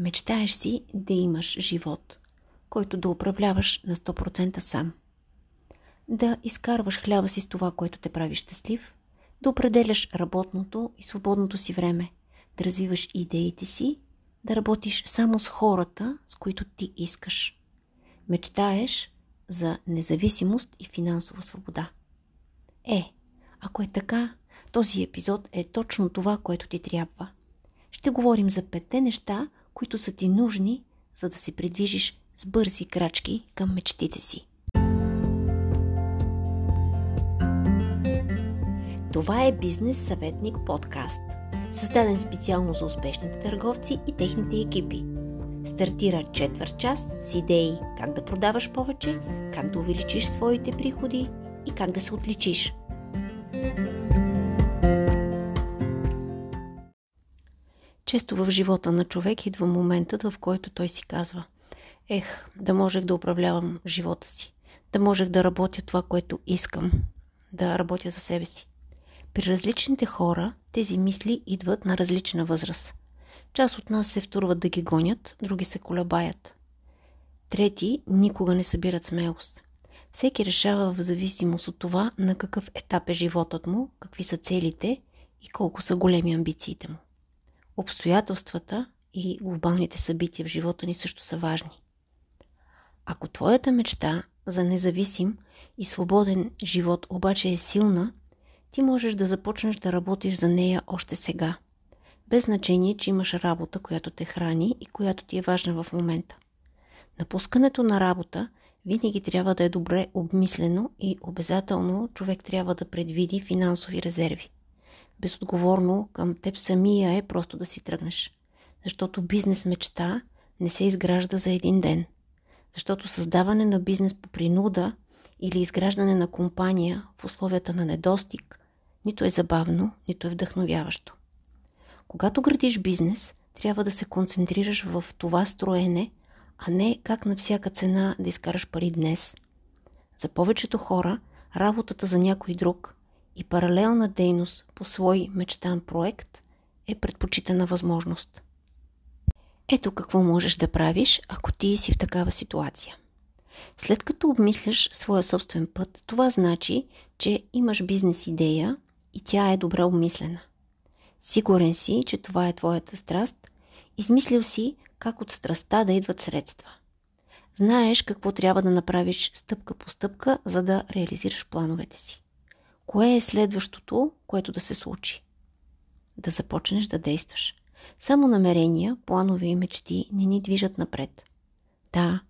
Мечтаеш си да имаш живот, който да управляваш на 100% сам. Да изкарваш хляба си с това, което те прави щастлив, да определяш работното и свободното си време, да развиваш идеите си, да работиш само с хората, с които ти искаш. Мечтаеш за независимост и финансова свобода. Е, ако е така, този епизод е точно това, което ти трябва. Ще говорим за петте неща, които са ти нужни, за да се придвижиш с бързи крачки към мечтите си. Това е Бизнес съветник подкаст, създаден специално за успешните търговци и техните екипи. Стартира четвърт час с идеи как да продаваш повече, как да увеличиш своите приходи и как да се отличиш. Често в живота на човек идва моментът, в който той си казва Ех, да можех да управлявам живота си, да можех да работя това, което искам, да работя за себе си. При различните хора тези мисли идват на различна възраст. Част от нас се втурват да ги гонят, други се колебаят. Трети никога не събират смелост. Всеки решава в зависимост от това на какъв етап е животът му, какви са целите и колко са големи амбициите му. Обстоятелствата и глобалните събития в живота ни също са важни. Ако твоята мечта за независим и свободен живот обаче е силна, ти можеш да започнеш да работиш за нея още сега. Без значение, че имаш работа, която те храни и която ти е важна в момента. Напускането на работа винаги трябва да е добре обмислено и обязателно човек трябва да предвиди финансови резерви. Безотговорно към теб самия е просто да си тръгнеш. Защото бизнес мечта не се изгражда за един ден. Защото създаване на бизнес по принуда или изграждане на компания в условията на недостиг нито е забавно, нито е вдъхновяващо. Когато градиш бизнес, трябва да се концентрираш в това строене, а не как на всяка цена да изкараш пари днес. За повечето хора работата за някой друг и паралелна дейност по свой мечтан проект е предпочитана възможност. Ето какво можеш да правиш, ако ти си в такава ситуация. След като обмисляш своя собствен път, това значи, че имаш бизнес идея и тя е добре обмислена. Сигурен си, че това е твоята страст, измислил си как от страста да идват средства. Знаеш какво трябва да направиш стъпка по стъпка, за да реализираш плановете си. Кое е следващото, което да се случи? Да започнеш да действаш. Само намерения, планове и мечти не ни движат напред. Да,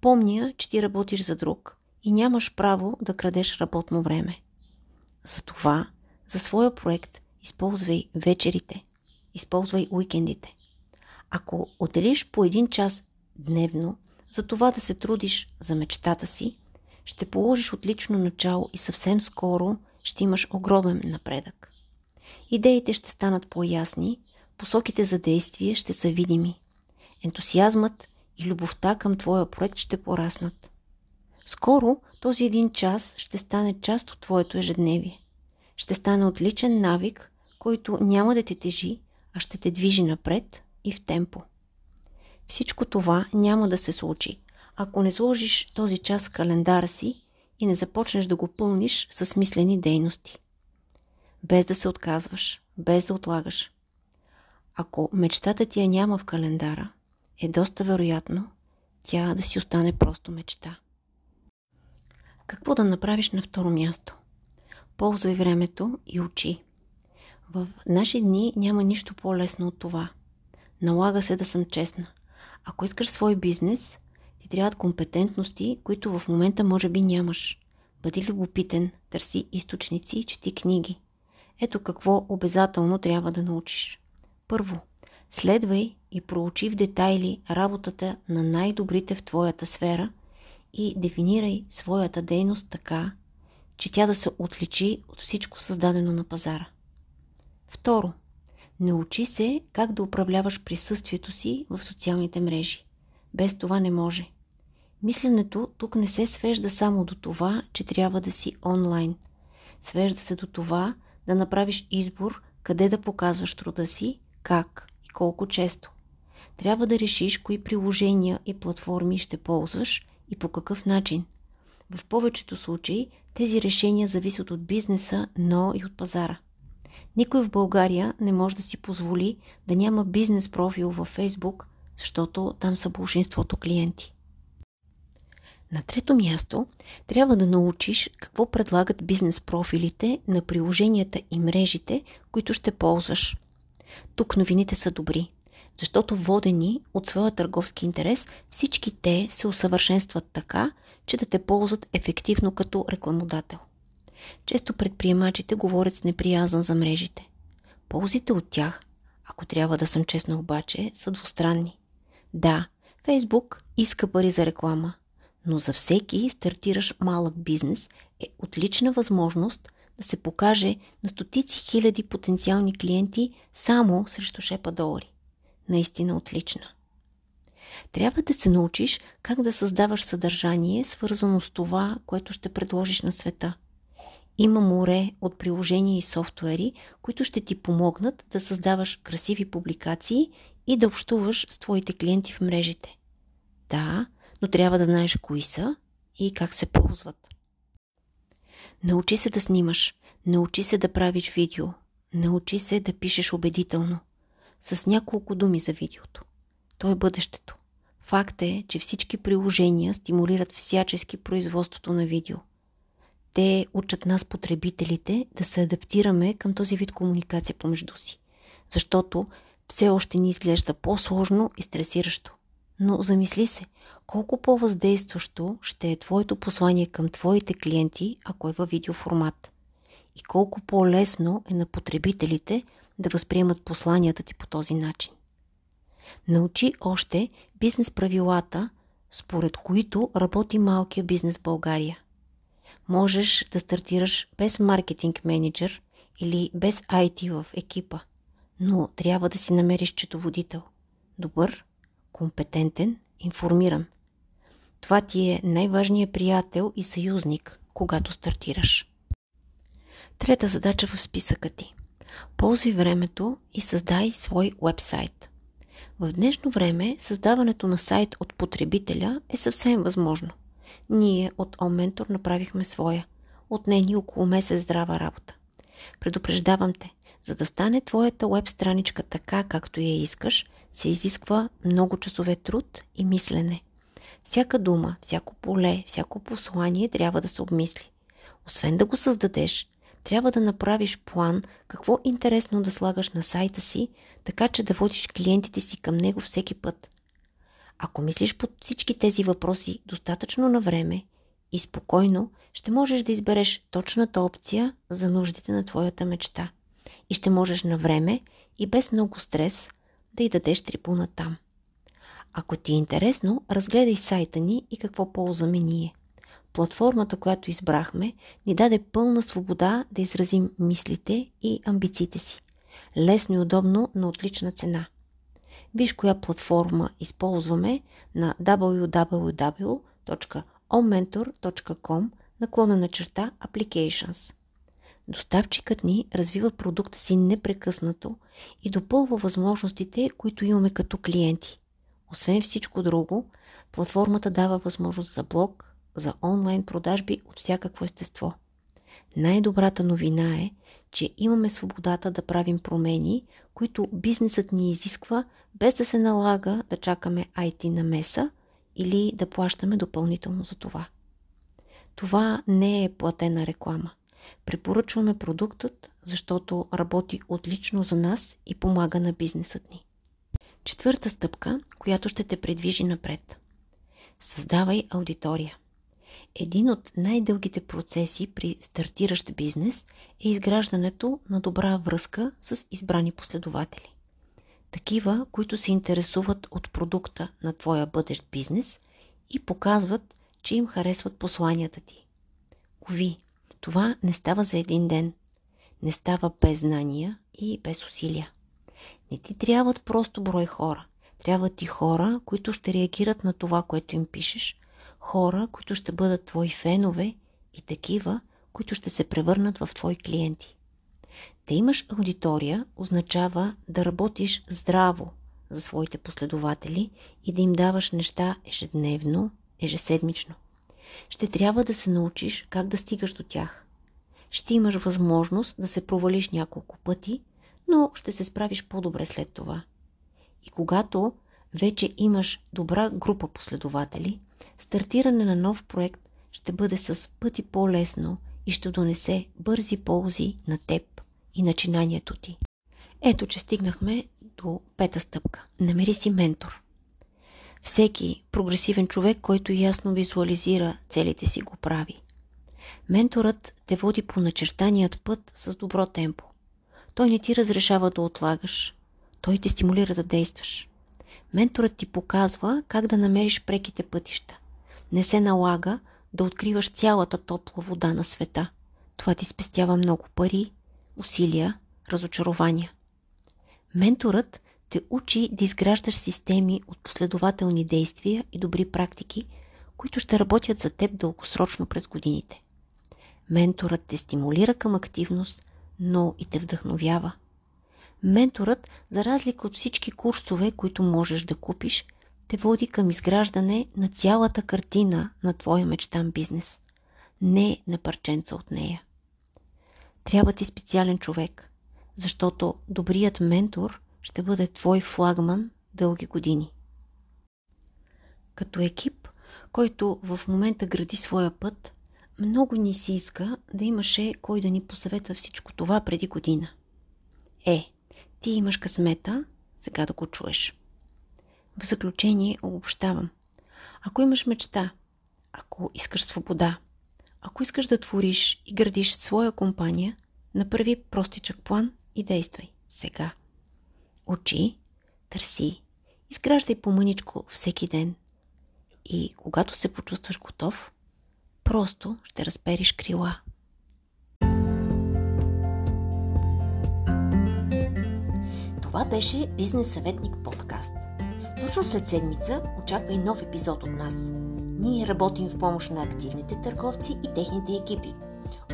помня, че ти работиш за друг и нямаш право да крадеш работно време. Затова за своя проект използвай вечерите, използвай уикендите. Ако отделиш по един час дневно за това да се трудиш за мечтата си, ще положиш отлично начало и съвсем скоро ще имаш огромен напредък. Идеите ще станат по-ясни, посоките за действие ще са видими. Ентусиазмът и любовта към твоя проект ще пораснат. Скоро този един час ще стане част от твоето ежедневие ще стане отличен навик, който няма да те тежи, а ще те движи напред и в темпо. Всичко това няма да се случи, ако не сложиш този час в календара си и не започнеш да го пълниш с смислени дейности. Без да се отказваш, без да отлагаш. Ако мечтата ти я няма в календара, е доста вероятно тя да си остане просто мечта. Какво да направиш на второ място? Ползвай времето и учи. В наши дни няма нищо по-лесно от това. Налага се да съм честна. Ако искаш свой бизнес, трябват компетентности, които в момента може би нямаш. Бъди любопитен, търси източници, чети книги. Ето какво обязателно трябва да научиш. Първо, следвай и проучи в детайли работата на най-добрите в твоята сфера и дефинирай своята дейност така, че тя да се отличи от всичко създадено на пазара. Второ, научи се как да управляваш присъствието си в социалните мрежи. Без това не може. Мисленето тук не се свежда само до това, че трябва да си онлайн. Свежда се до това да направиш избор къде да показваш труда си, как и колко често. трябва да решиш кои приложения и платформи ще ползваш и по какъв начин. В повечето случаи тези решения зависят от бизнеса, но и от пазара. Никой в България не може да си позволи да няма бизнес профил във Facebook, защото там са большинството клиенти. На трето място трябва да научиш какво предлагат бизнес профилите на приложенията и мрежите, които ще ползваш. Тук новините са добри, защото водени от своя търговски интерес, всички те се усъвършенстват така, че да те ползват ефективно като рекламодател. Често предприемачите говорят с неприязан за мрежите. Ползите от тях, ако трябва да съм честна обаче, са двустранни. Да, Фейсбук иска пари за реклама, но за всеки стартираш малък бизнес е отлична възможност да се покаже на стотици хиляди потенциални клиенти само срещу шепа долари. Наистина отлична. Трябва да се научиш как да създаваш съдържание, свързано с това, което ще предложиш на света. Има море от приложения и софтуери, които ще ти помогнат да създаваш красиви публикации и да общуваш с твоите клиенти в мрежите. Да, но трябва да знаеш кои са и как се ползват. Научи се да снимаш, научи се да правиш видео, научи се да пишеш убедително, с няколко думи за видеото. То е бъдещето. Факт е, че всички приложения стимулират всячески производството на видео. Те учат нас, потребителите, да се адаптираме към този вид комуникация помежду си. Защото все още ни изглежда по-сложно и стресиращо. Но замисли се, колко по-въздействащо ще е твоето послание към твоите клиенти, ако е във видеоформат. И колко по-лесно е на потребителите да възприемат посланията ти по този начин. Научи още бизнес правилата, според които работи малкия бизнес в България. Можеш да стартираш без маркетинг менеджер или без IT в екипа, но трябва да си намериш четоводител. Добър, компетентен, информиран. Това ти е най-важният приятел и съюзник, когато стартираш. Трета задача в списъка ти. Ползвай времето и създай свой вебсайт. В днешно време създаването на сайт от потребителя е съвсем възможно. Ние от OMentor направихме своя. Отне ни около месец здрава работа. Предупреждавам те, за да стане твоята веб страничка така, както я искаш, се изисква много часове труд и мислене. Всяка дума, всяко поле, всяко послание трябва да се обмисли. Освен да го създадеш, трябва да направиш план какво интересно да слагаш на сайта си, така че да водиш клиентите си към него всеки път. Ако мислиш под всички тези въпроси достатъчно на време и спокойно, ще можеш да избереш точната опция за нуждите на твоята мечта. И ще можеш на време и без много стрес да й дадеш трибуна там. Ако ти е интересно, разгледай сайта ни и какво ползваме ние. Платформата, която избрахме, ни даде пълна свобода да изразим мислите и амбициите си. Лесно и удобно на отлична цена. Виж коя платформа използваме на www.omentor.com наклона на черта Applications. Доставчикът ни развива продукта си непрекъснато и допълва възможностите, които имаме като клиенти. Освен всичко друго, платформата дава възможност за блог, за онлайн продажби от всякакво естество. Най-добрата новина е, че имаме свободата да правим промени, които бизнесът ни изисква, без да се налага да чакаме IT намеса или да плащаме допълнително за това. Това не е платена реклама. Препоръчваме продуктът, защото работи отлично за нас и помага на бизнесът ни. Четвърта стъпка, която ще те предвижи напред. Създавай аудитория. Един от най-дългите процеси при стартиращ бизнес е изграждането на добра връзка с избрани последователи. Такива, които се интересуват от продукта на твоя бъдещ бизнес и показват, че им харесват посланията ти. Ови, това не става за един ден. Не става без знания и без усилия. Не ти трябват просто брой хора. Трябват ти хора, които ще реагират на това, което им пишеш, хора, които ще бъдат твои фенове и такива, които ще се превърнат в твои клиенти. Да имаш аудитория означава да работиш здраво, за своите последователи и да им даваш неща ежедневно, ежеседмично. Ще трябва да се научиш как да стигаш до тях. Ще имаш възможност да се провалиш няколко пъти, но ще се справиш по-добре след това. И когато вече имаш добра група последователи, стартиране на нов проект ще бъде с пъти по-лесно и ще донесе бързи ползи на теб и начинанието ти. Ето, че стигнахме до пета стъпка. Намери си ментор. Всеки прогресивен човек, който ясно визуализира целите си, го прави. Менторът те води по начертаният път с добро темпо. Той не ти разрешава да отлагаш. Той те стимулира да действаш. Менторът ти показва как да намериш преките пътища. Не се налага да откриваш цялата топла вода на света. Това ти спестява много пари, усилия, разочарования. Менторът те учи да изграждаш системи от последователни действия и добри практики, които ще работят за теб дългосрочно през годините. Менторът те стимулира към активност, но и те вдъхновява. Менторът, за разлика от всички курсове, които можеш да купиш, те води към изграждане на цялата картина на твоя мечтан бизнес, не на парченца от нея. Трябва ти специален човек, защото добрият ментор ще бъде твой флагман дълги години. Като екип, който в момента гради своя път, много ни се иска да имаше кой да ни посъветва всичко това преди година. Е, ти имаш късмета, сега да го чуеш. В заключение обобщавам. Ако имаш мечта, ако искаш свобода, ако искаш да твориш и градиш своя компания, направи простичък план и действай сега. Учи, търси, изграждай по-мъничко всеки ден. И когато се почувстваш готов, просто ще разпериш крила. Това беше Бизнес съветник подкаст. Точно след седмица очаква нов епизод от нас. Ние работим в помощ на активните търговци и техните екипи.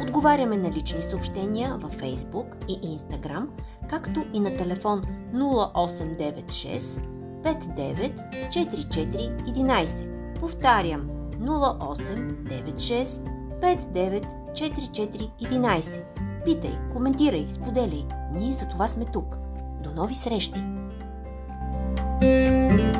Отговаряме на лични съобщения във Facebook и Instagram, както и на телефон 0896 59 44 11. Повтарям 0896 59 44 11. Питай, коментирай, споделяй. Ние за това сме тук. До нови срещи! thank you